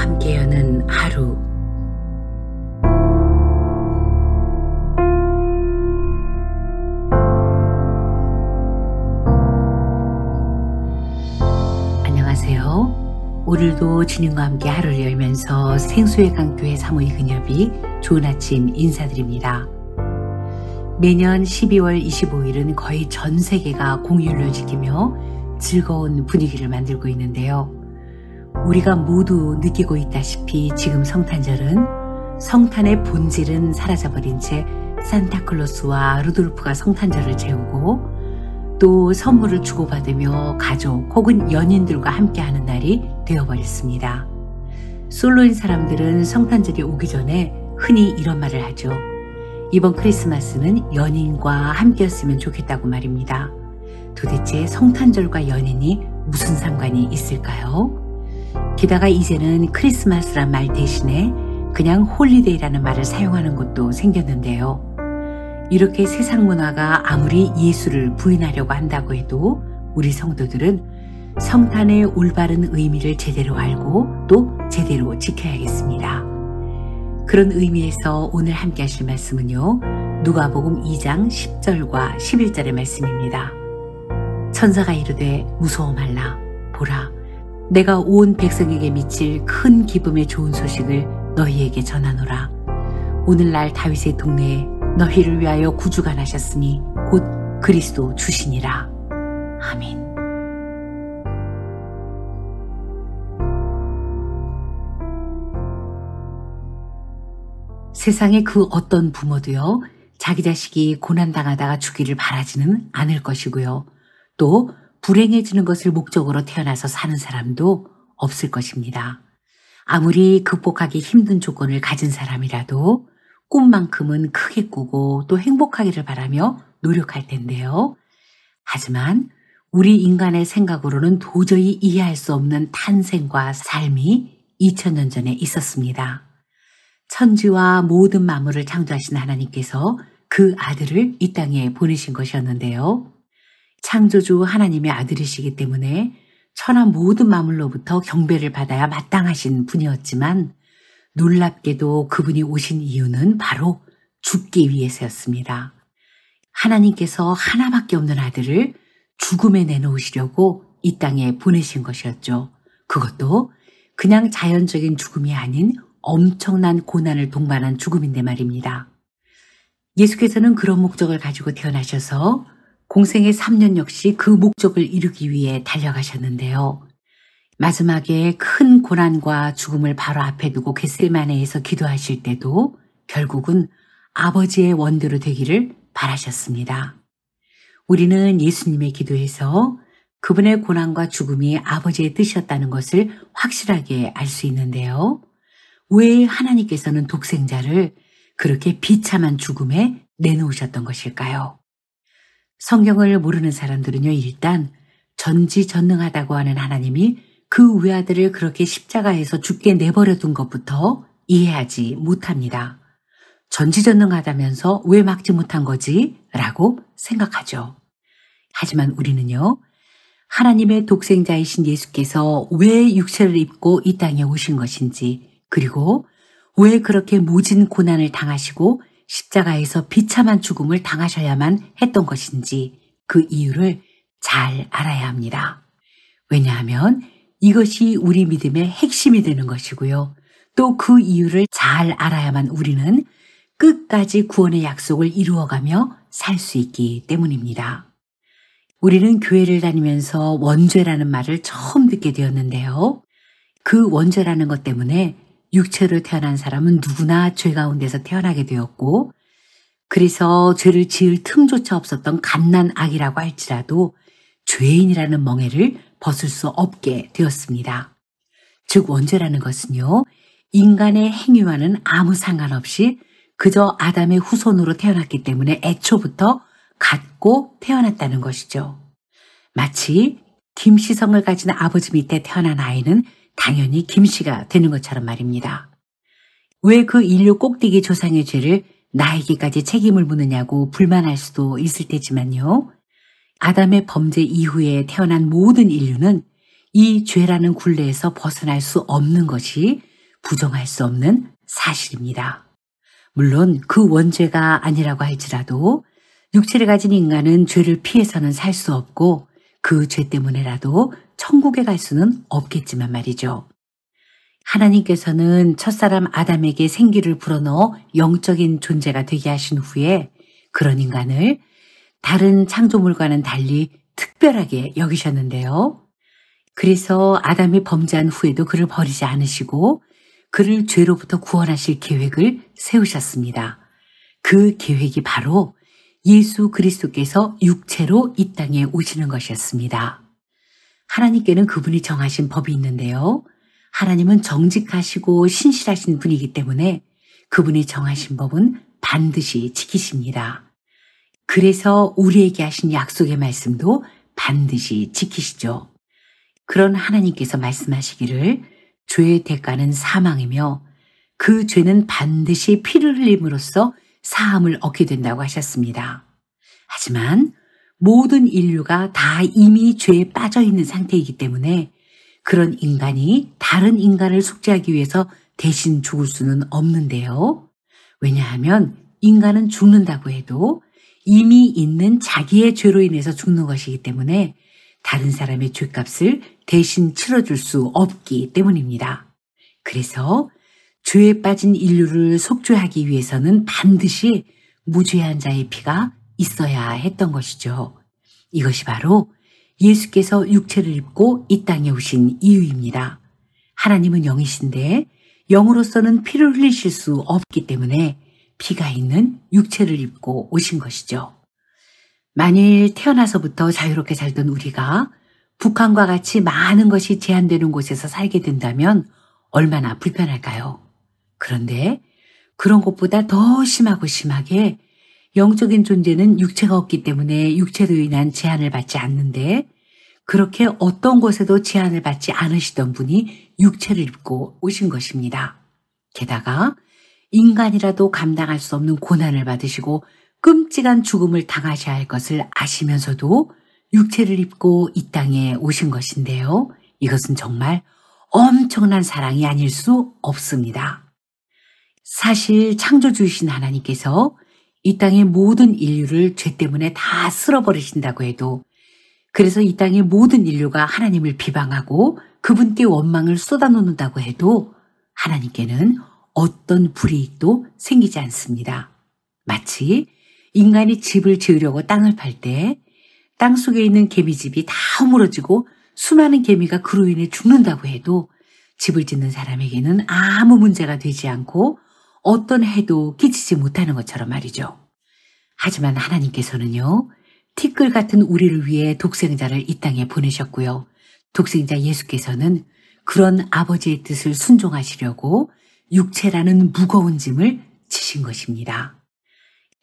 함께 여는 하루 안녕하세요. 오늘도 주님과 함께 하루를 열면서 생수의 강교회 사모의 근협이 좋은 아침 인사드립니다. 매년 12월 25일은 거의 전 세계가 공휴일로 지키며 즐거운 분위기를 만들고 있는데요. 우리가 모두 느끼고 있다시피 지금 성탄절은 성탄의 본질은 사라져버린 채 산타클로스와 루돌프가 성탄절을 채우고 또 선물을 주고받으며 가족 혹은 연인들과 함께하는 날이 되어버렸습니다. 솔로인 사람들은 성탄절이 오기 전에 흔히 이런 말을 하죠. 이번 크리스마스는 연인과 함께였으면 좋겠다고 말입니다. 도대체 성탄절과 연인이 무슨 상관이 있을까요? 게다가 이제는 크리스마스란 말 대신에 그냥 holiday라는 말을 사용하는 곳도 생겼는데요. 이렇게 세상 문화가 아무리 예수를 부인하려고 한다고 해도 우리 성도들은 성탄의 올바른 의미를 제대로 알고 또 제대로 지켜야겠습니다. 그런 의미에서 오늘 함께 하실 말씀은요. 누가복음 2장 10절과 11절의 말씀입니다. 천사가 이르되 무서워 말라 보라 내가 온 백성에게 미칠 큰 기쁨의 좋은 소식을 너희에게 전하노라. 오늘날 다윗의 동네에 너희를 위하여 구주가 나셨으니 곧 그리스도 주시니라. 아멘. 세상의 그 어떤 부모도요 자기 자식이 고난당하다가 죽기를 바라지는 않을 것이고요. 또 불행해지는 것을 목적으로 태어나서 사는 사람도 없을 것입니다. 아무리 극복하기 힘든 조건을 가진 사람이라도 꿈만큼은 크게 꾸고 또 행복하기를 바라며 노력할 텐데요. 하지만 우리 인간의 생각으로는 도저히 이해할 수 없는 탄생과 삶이 2000년 전에 있었습니다. 천지와 모든 만물을 창조하신 하나님께서 그 아들을 이 땅에 보내신 것이었는데요. 창조주 하나님의 아들이시기 때문에 천하 모든 마물로부터 경배를 받아야 마땅하신 분이었지만 놀랍게도 그분이 오신 이유는 바로 죽기 위해서였습니다. 하나님께서 하나밖에 없는 아들을 죽음에 내놓으시려고 이 땅에 보내신 것이었죠. 그것도 그냥 자연적인 죽음이 아닌 엄청난 고난을 동반한 죽음인데 말입니다. 예수께서는 그런 목적을 가지고 태어나셔서 공생의 3년 역시 그 목적을 이루기 위해 달려가셨는데요. 마지막에 큰 고난과 죽음을 바로 앞에 두고 겟셀마네에서 기도하실 때도 결국은 아버지의 원대로 되기를 바라셨습니다. 우리는 예수님의 기도에서 그분의 고난과 죽음이 아버지의 뜻이었다는 것을 확실하게 알 수 있는데요. 왜 하나님께서는 독생자를 그렇게 비참한 죽음에 내놓으셨던 것일까요? 성경을 모르는 사람들은요, 일단 전지전능하다고 하는 하나님이 그 외아들을 그렇게 십자가에서 죽게 내버려 둔 것부터 이해하지 못합니다. 전지전능하다면서 왜 막지 못한 거지? 라고 생각하죠. 하지만 우리는요, 하나님의 독생자이신 예수께서 왜 육체를 입고 이 땅에 오신 것인지, 그리고 왜 그렇게 모진 고난을 당하시고 십자가에서 비참한 죽음을 당하셔야만 했던 것인지 그 이유를 잘 알아야 합니다. 왜냐하면 이것이 우리 믿음의 핵심이 되는 것이고요. 또 그 이유를 잘 알아야만 우리는 끝까지 구원의 약속을 이루어가며 살 수 있기 때문입니다. 우리는 교회를 다니면서 원죄라는 말을 처음 듣게 되었는데요. 그 원죄라는 것 때문에 육체로 태어난 사람은 누구나 죄 가운데서 태어나게 되었고, 그래서 죄를 지을 틈조차 없었던 갓난 악이라고 할지라도 죄인이라는 멍해를 벗을 수 없게 되었습니다. 즉, 원죄라는 것은요, 인간의 행위와는 아무 상관없이 그저 아담의 후손으로 태어났기 때문에 애초부터 갖고 태어났다는 것이죠. 마치 김시성을 가진 아버지 밑에 태어난 아이는 당연히 김씨가 되는 것처럼 말입니다. 왜 그 인류 꼭대기 조상의 죄를 나에게까지 책임을 묻느냐고 불만할 수도 있을 테지만요. 아담의 범죄 이후에 태어난 모든 인류는 이 죄라는 굴레에서 벗어날 수 없는 것이 부정할 수 없는 사실입니다. 물론 그 원죄가 아니라고 할지라도 육체를 가진 인간은 죄를 피해서는 살 수 없고 그 죄 때문에라도 천국에 갈 수는 없겠지만 말이죠. 하나님께서는 첫사람 아담에게 생기를 불어넣어 영적인 존재가 되게 하신 후에 그런 인간을 다른 창조물과는 달리 특별하게 여기셨는데요. 그래서 아담이 범죄한 후에도 그를 버리지 않으시고 그를 죄로부터 구원하실 계획을 세우셨습니다. 그 계획이 바로 예수 그리스도께서 육체로 이 땅에 오시는 것이었습니다. 하나님께는 그분이 정하신 법이 있는데요. 하나님은 정직하시고 신실하신 분이기 때문에 그분이 정하신 법은 반드시 지키십니다. 그래서 우리에게 하신 약속의 말씀도 반드시 지키시죠. 그런 하나님께서 말씀하시기를 죄의 대가는 사망이며 그 죄는 반드시 피를 흘림으로써 사함을 얻게 된다고 하셨습니다. 하지만 모든 인류가 다 이미 죄에 빠져 있는 상태이기 때문에 그런 인간이 다른 인간을 속죄하기 위해서 대신 죽을 수는 없는데요. 왜냐하면 인간은 죽는다고 해도 이미 있는 자기의 죄로 인해서 죽는 것이기 때문에 다른 사람의 죄값을 대신 치러줄 수 없기 때문입니다. 그래서 죄에 빠진 인류를 속죄하기 위해서는 반드시 무죄한 자의 피가 있어야 했던 것이죠. 이것이 바로 예수께서 육체를 입고 이 땅에 오신 이유입니다. 하나님은 영이신데 영으로서는 피를 흘리실 수 없기 때문에 피가 있는 육체를 입고 오신 것이죠. 만일 태어나서부터 자유롭게 살던 우리가 북한과 같이 많은 것이 제한되는 곳에서 살게 된다면 얼마나 불편할까요? 그런데 그런 것보다 더 심하고 심하게 영적인 존재는 육체가 없기 때문에 육체로 인한 제한을 받지 않는데 그렇게 어떤 곳에도 제한을 받지 않으시던 분이 육체를 입고 오신 것입니다. 게다가 인간이라도 감당할 수 없는 고난을 받으시고 끔찍한 죽음을 당하셔야 할 것을 아시면서도 육체를 입고 이 땅에 오신 것인데요. 이것은 정말 엄청난 사랑이 아닐 수 없습니다. 사실 창조주이신 하나님께서 이 땅의 모든 인류를 죄 때문에 다 쓸어버리신다고 해도 그래서 이 땅의 모든 인류가 하나님을 비방하고 그분께 원망을 쏟아놓는다고 해도 하나님께는 어떤 불이익도 생기지 않습니다. 마치 인간이 집을 지으려고 땅을 팔 때 땅 속에 있는 개미집이 다 허물어지고 수많은 개미가 그로 인해 죽는다고 해도 집을 짓는 사람에게는 아무 문제가 되지 않고 어떤 해도 끼치지 못하는 것처럼 말이죠. 하지만 하나님께서는요, 티끌 같은 우리를 위해 독생자를 이 땅에 보내셨고요. 독생자 예수께서는 그런 아버지의 뜻을 순종하시려고 육체라는 무거운 짐을 지신 것입니다.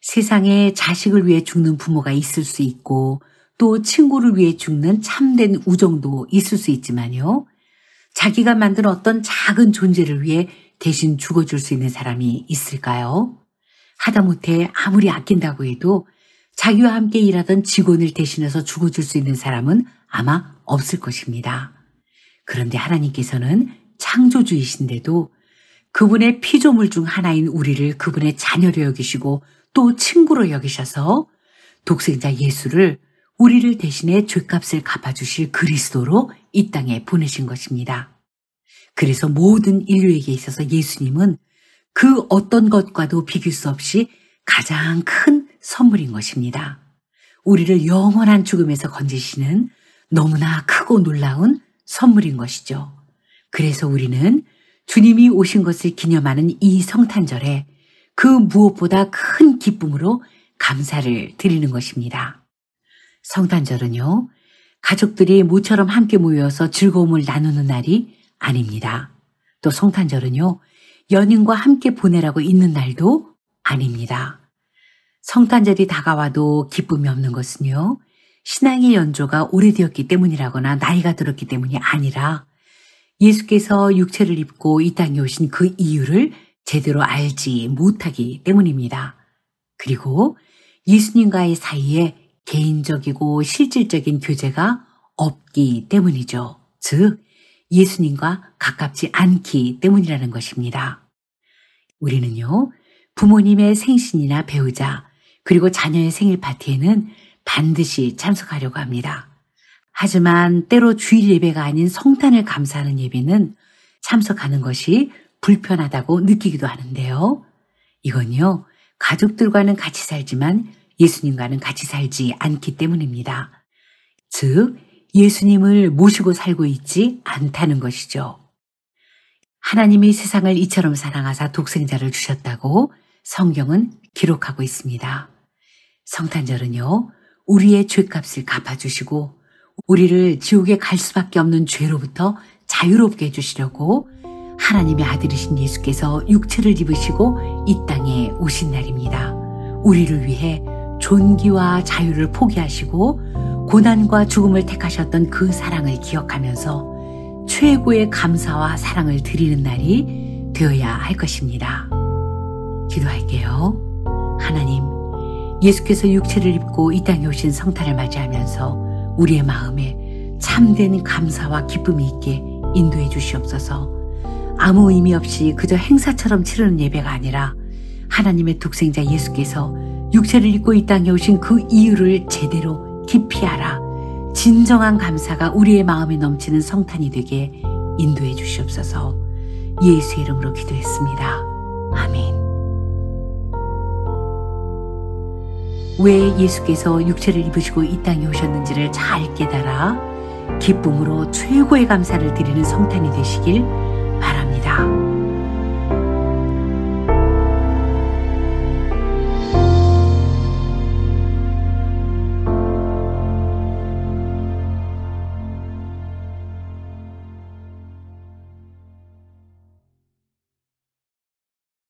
세상에 자식을 위해 죽는 부모가 있을 수 있고 또 친구를 위해 죽는 참된 우정도 있을 수 있지만요. 자기가 만든 어떤 작은 존재를 위해 대신 죽어줄 수 있는 사람이 있을까요? 하다못해 아무리 아낀다고 해도 자기와 함께 일하던 직원을 대신해서 죽어줄 수 있는 사람은 아마 없을 것입니다. 그런데 하나님께서는 창조주이신데도 그분의 피조물 중 하나인 우리를 그분의 자녀로 여기시고 또 친구로 여기셔서 독생자 예수를 우리를 대신해 죄값을 갚아주실 그리스도로 이 땅에 보내신 것입니다. 그래서 모든 인류에게 있어서 예수님은 그 어떤 것과도 비길 수 없이 가장 큰 선물인 것입니다. 우리를 영원한 죽음에서 건지시는 너무나 크고 놀라운 선물인 것이죠. 그래서 우리는 주님이 오신 것을 기념하는 이 성탄절에 그 무엇보다 큰 기쁨으로 감사를 드리는 것입니다. 성탄절은요, 가족들이 모처럼 함께 모여서 즐거움을 나누는 날이 아닙니다. 또 성탄절은요, 연인과 함께 보내라고 있는 날도 아닙니다. 성탄절이 다가와도 기쁨이 없는 것은요, 신앙의 연조가 오래되었기 때문이라거나 나이가 들었기 때문이 아니라 예수께서 육체를 입고 이 땅에 오신 그 이유를 제대로 알지 못하기 때문입니다. 그리고 예수님과의 사이에 개인적이고 실질적인 교제가 없기 때문이죠. 즉, 예수님과 가깝지 않기 때문이라는 것입니다. 우리는요, 부모님의 생신이나 배우자, 그리고 자녀의 생일 파티에는 반드시 참석하려고 합니다. 하지만 때로 주일 예배가 아닌 성탄을 감사하는 예배는 참석하는 것이 불편하다고 느끼기도 하는데요. 이건요, 가족들과는 같이 살지만 예수님과는 같이 살지 않기 때문입니다. 즉, 예수님을 모시고 살고 있지 않다는 것이죠. 하나님이 세상을 이처럼 사랑하사 독생자를 주셨다고 성경은 기록하고 있습니다. 성탄절은요, 우리의 죄값을 갚아주시고, 우리를 지옥에 갈 수밖에 없는 죄로부터 자유롭게 해주시려고 하나님의 아들이신 예수께서 육체를 입으시고 이 땅에 오신 날입니다. 우리를 위해 존귀와 자유를 포기하시고 고난과 죽음을 택하셨던 그 사랑을 기억하면서 최고의 감사와 사랑을 드리는 날이 되어야 할 것입니다. 기도할게요. 하나님, 예수께서 육체를 입고 이 땅에 오신 성탄을 맞이하면서 우리의 마음에 참된 감사와 기쁨이 있게 인도해 주시옵소서 아무 의미 없이 그저 행사처럼 치르는 예배가 아니라 하나님의 독생자 예수께서 육체를 입고 이 땅에 오신 그 이유를 제대로 깊이 알아 진정한 감사가 우리의 마음에 넘치는 성탄이 되게 인도해 주시옵소서 예수 이름으로 기도했습니다. 아멘. 왜 예수께서 육체를 입으시고 이 땅에 오셨는지를 잘 깨달아 기쁨으로 최고의 감사를 드리는 성탄이 되시길 바랍니다.